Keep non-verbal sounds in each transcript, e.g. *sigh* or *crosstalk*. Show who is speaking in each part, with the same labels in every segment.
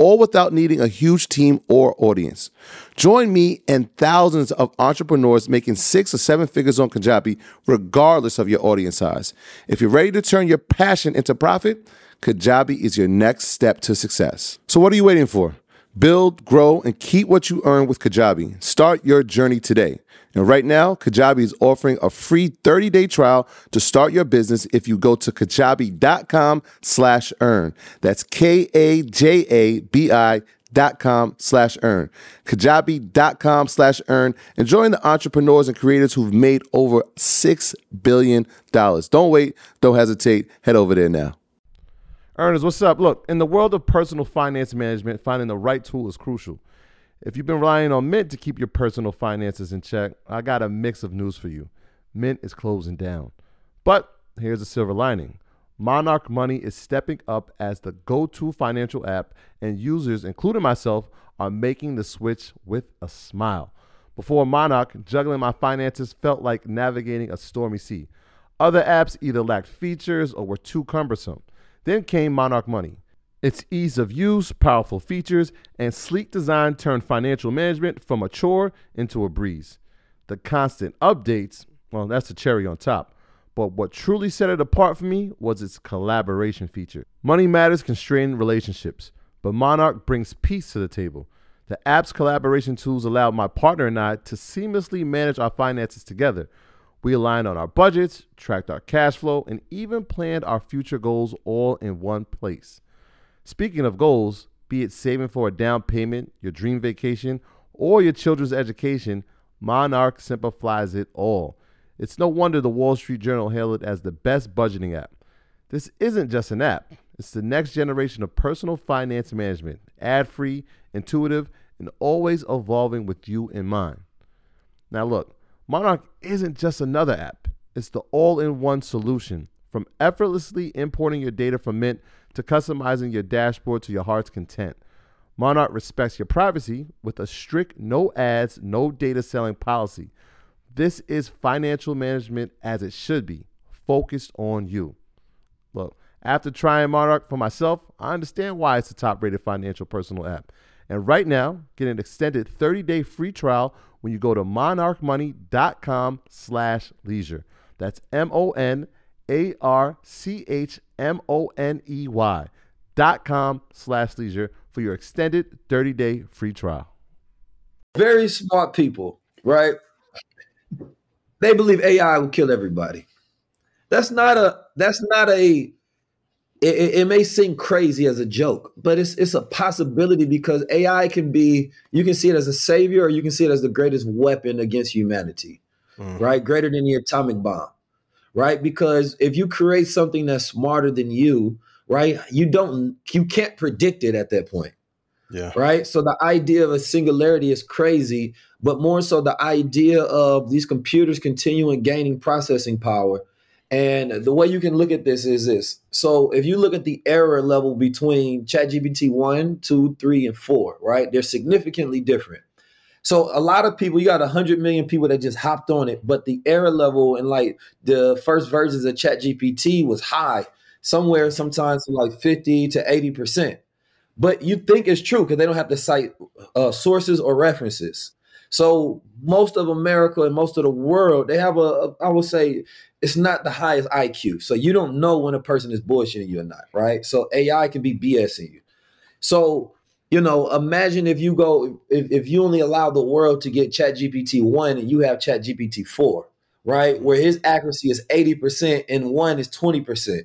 Speaker 1: all without needing a huge team or audience. Join me and thousands of entrepreneurs making six or seven figures on Kajabi, regardless of your audience size. If you're ready to turn your passion into profit, Kajabi is your next step to success. So, what are you waiting for? Build, grow, and keep what you earn with Kajabi. Start your journey today. And right now, Kajabi is offering a free 30-day trial to start your business if you go to kajabi.com slash earn. That's K-A-J-A-B-I dot com slash earn. Kajabi.com slash earn and join the entrepreneurs and creators who've made over $6 billion. Don't wait. Don't hesitate. Head over there now. Earners, what's up? Look, in the world of personal finance management, finding the right tool is crucial. If you've been relying on Mint to keep your personal finances in check, I got a mix of news for you. Mint is closing down. But here's a silver lining Monarch Money is stepping up as the go to financial app, and users, including myself, are making the switch with a smile. Before Monarch, juggling my finances felt like navigating a stormy sea. Other apps either lacked features or were too cumbersome. Then came Monarch Money. Its ease of use, powerful features, and sleek design turned financial management from a chore into a breeze. The constant updates, well, that's the cherry on top. But what truly set it apart for me was its collaboration feature. Money matters constrain relationships, but Monarch brings peace to the table. The app's collaboration tools allowed my partner and I to seamlessly manage our finances together. We aligned on our budgets, tracked our cash flow, and even planned our future goals all in one place. Speaking of goals, be it saving for a down payment, your dream vacation, or your children's education, Monarch simplifies it all. It's no wonder the Wall Street Journal hailed it as the best budgeting app. This isn't just an app, it's the next generation of personal finance management, ad free, intuitive, and always evolving with you in mind. Now, look, Monarch isn't just another app, it's the all in one solution. From effortlessly importing your data from Mint to customizing your dashboard to your heart's content. Monarch respects your privacy with a strict no ads, no data selling policy. This is financial management as it should be, focused on you. Look, after trying Monarch for myself, I understand why it's the top rated financial personal app. And right now, get an extended 30-day free trial when you go to monarchmoney.com slash leisure. That's M-O-N a R C H M O N E Y dot com slash leisure for your extended 30 day free trial.
Speaker 2: Very smart people, right? They believe AI will kill everybody. That's not a that's not a it, it, may seem crazy as a joke, but it's it's a possibility because AI can be you can see it as a savior or you can see it as the greatest weapon against humanity, mm. right? Greater than the atomic bomb right? Because if you create something that's smarter than you, right, you don't you can't predict it at that point.
Speaker 1: Yeah.
Speaker 2: Right. So the idea of a singularity is crazy, but more so the idea of these computers continuing gaining processing power. And the way you can look at this is this. So if you look at the error level between ChatGPT 1, 2, 3, and 4, right? They're significantly different. So a lot of people, you got 100 million people that just hopped on it, but the error level and like the first versions of ChatGPT was high, somewhere sometimes like 50 to 80%. But you think it's true because they don't have to cite uh, sources or references. So most of America and most of the world, they have a, a, I would say, it's not the highest IQ. So you don't know when a person is bullshitting you or not, right? So AI can be BSing you. So you know, imagine if you go if, if you only allow the world to get Chat GPT one and you have Chat GPT four, right? Where his accuracy is 80% and one is 20%.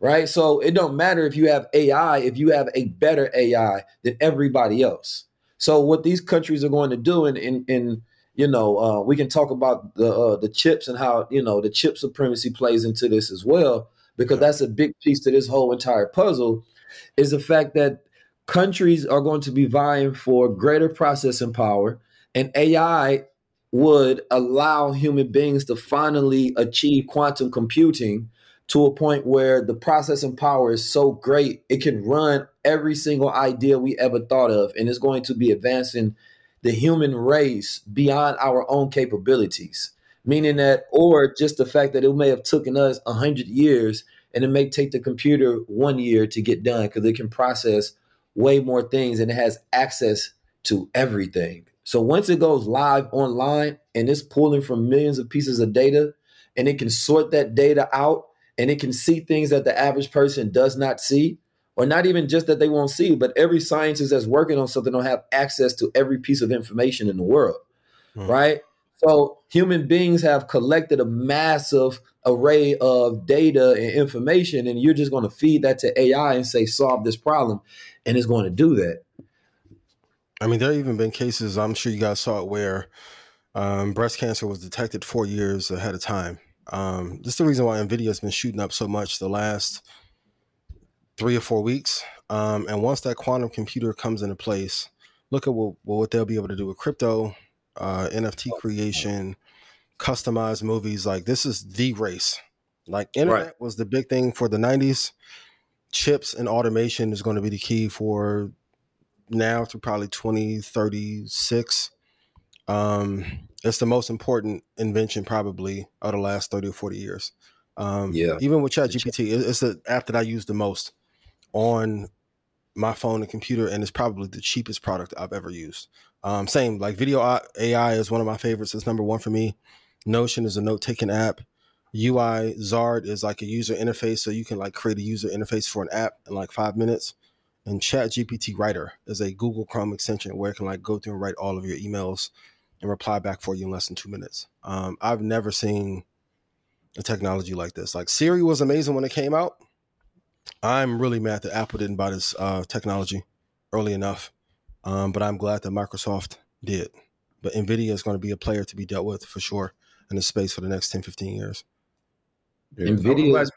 Speaker 2: right? So it don't matter if you have AI if you have a better AI than everybody else. So what these countries are going to do, and in, in, in you know, uh, we can talk about the uh, the chips and how you know the chip supremacy plays into this as well, because that's a big piece to this whole entire puzzle. Is the fact that countries are going to be vying for greater processing power, and AI would allow human beings to finally achieve quantum computing to a point where the processing power is so great it can run every single idea we ever thought of and it's going to be advancing the human race beyond our own capabilities. Meaning that or just the fact that it may have taken us 100 years and it may take the computer one year to get done because it can process way more things and it has access to everything so once it goes live online and it's pulling from millions of pieces of data and it can sort that data out and it can see things that the average person does not see or not even just that they won't see but every scientist that's working on something don't have access to every piece of information in the world mm. right so human beings have collected a massive array of data and information and you're just going to feed that to ai and say solve this problem and it's going to do that
Speaker 3: I mean, there have even been cases, I'm sure you guys saw it, where um, breast cancer was detected four years ahead of time. Um, this is the reason why NVIDIA has been shooting up so much the last three or four weeks. Um, and once that quantum computer comes into place, look at what, what they'll be able to do with crypto, uh, NFT creation, customized movies. Like, this is the race. Like, internet right. was the big thing for the 90s. Chips and automation is going to be the key for now through probably 2036. Um, it's the most important invention probably of the last 30 or 40 years. Um, yeah. Even with ChatGPT, it's the app that I use the most on my phone and computer, and it's probably the cheapest product I've ever used. Um, same like video AI is one of my favorites. It's number one for me. Notion is a note taking app. Uizard is like a user interface, so you can like create a user interface for an app in like five minutes. And Chat GPT Writer is a Google Chrome extension where it can like go through and write all of your emails and reply back for you in less than two minutes. Um, I've never seen a technology like this. Like Siri was amazing when it came out. I'm really mad that Apple didn't buy this uh, technology early enough, um, but I'm glad that Microsoft did. But NVIDIA is going to be a player to be dealt with for sure in the space for the next 10, 15 years.
Speaker 2: Yeah. NVIDIA is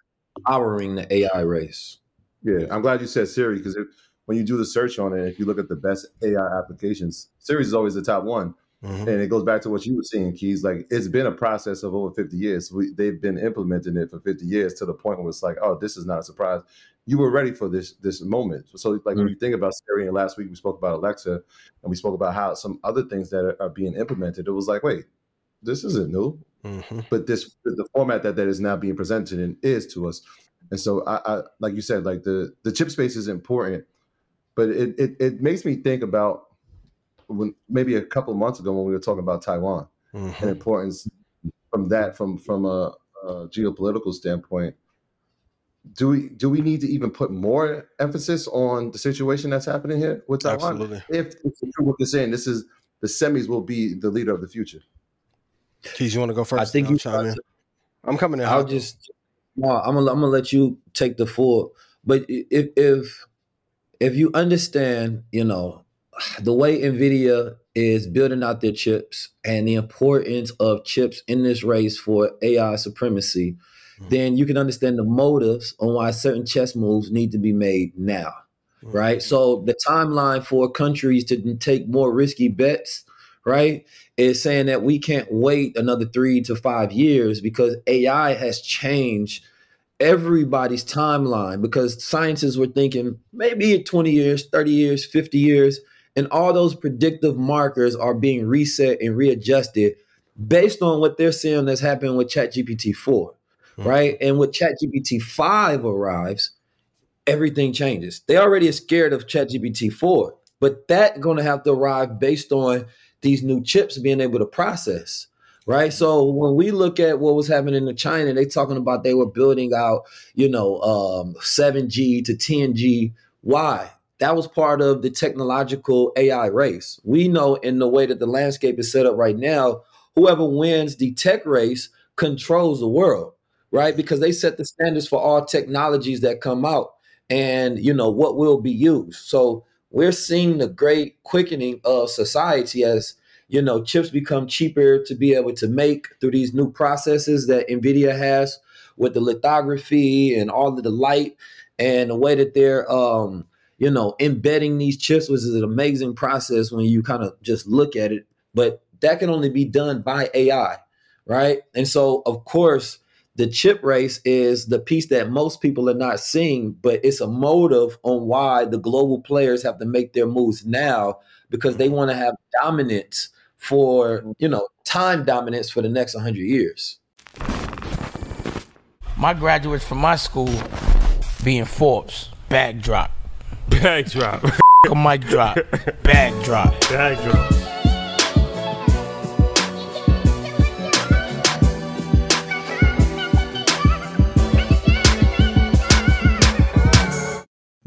Speaker 2: powering the AI race.
Speaker 1: Yeah, I'm glad you said Siri because when you do the search on it, if you look at the best AI applications, Siri is always the top one. Mm-hmm. And it goes back to what you were saying, Keys. Like it's been a process of over 50 years. We, they've been implementing it for 50 years to the point where it's like, oh, this is not a surprise. You were ready for this this moment. So, like mm-hmm. when you think about Siri, and last week we spoke about Alexa, and we spoke about how some other things that are, are being implemented. It was like, wait, this isn't new, mm-hmm. but this the format that that is now being presented in is to us. And so I, I like you said, like the the chip space is important, but it it, it makes me think about when maybe a couple months ago when we were talking about Taiwan mm-hmm. and importance from that from from a, a, geopolitical standpoint. Do we do we need to even put more emphasis on the situation that's happening here with Taiwan? Absolutely. If it's true what they're saying, this is the semis will be the leader of the future.
Speaker 3: Keys, you want to go first? I think you. I'm coming in.
Speaker 2: I'll just no, I'm gonna I'm gonna let you take the full. But if if if you understand, you know, the way Nvidia is building out their chips and the importance of chips in this race for AI supremacy, mm-hmm. then you can understand the motives on why certain chess moves need to be made now. Mm-hmm. Right. So the timeline for countries to take more risky bets, right, is saying that we can't wait another three to five years because AI has changed everybody's timeline because scientists were thinking maybe 20 years, 30 years, 50 years, and all those predictive markers are being reset and readjusted based on what they're seeing that's happening with ChatGPT 4, mm-hmm. right? And with ChatGPT 5 arrives, everything changes. They already are scared of ChatGPT 4, but that's going to have to arrive based on these new chips being able to process right? So when we look at what was happening in China, they talking about they were building out, you know, um, 7G to 10G. Why? That was part of the technological AI race. We know in the way that the landscape is set up right now, whoever wins the tech race controls the world. Right? Because they set the standards for all technologies that come out and you know what will be used. So we're seeing the great quickening of society as you know chips become cheaper to be able to make through these new processes that Nvidia has with the lithography and all of the light and the way that they're um you know embedding these chips which is an amazing process when you kind of just look at it but that can only be done by AI right and so of course the chip race is the piece that most people are not seeing, but it's a motive on why the global players have to make their moves now because they want to have dominance for, you know, time dominance for the next 100 years.
Speaker 4: My graduates from my school being Forbes, bag drop.
Speaker 5: Bag drop.
Speaker 4: a mic drop, *laughs* bag drop.
Speaker 5: Bag drop.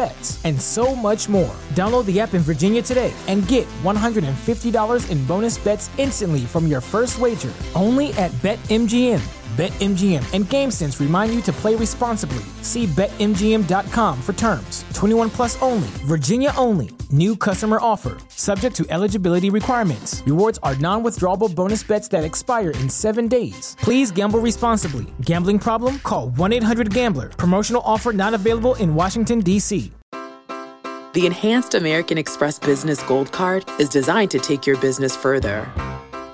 Speaker 6: bets, and so much more. Download the app in Virginia today and get $150 in bonus bets instantly from your first wager only at BetMGM. BetMGM and GameSense remind you to play responsibly. See BetMGM.com for terms. 21 plus only, Virginia only. New customer offer. Subject to eligibility requirements. Rewards are non withdrawable bonus bets that expire in seven days. Please gamble responsibly. Gambling problem? Call 1 800 Gambler. Promotional offer not available in Washington, D.C.
Speaker 7: The Enhanced American Express Business Gold Card is designed to take your business further.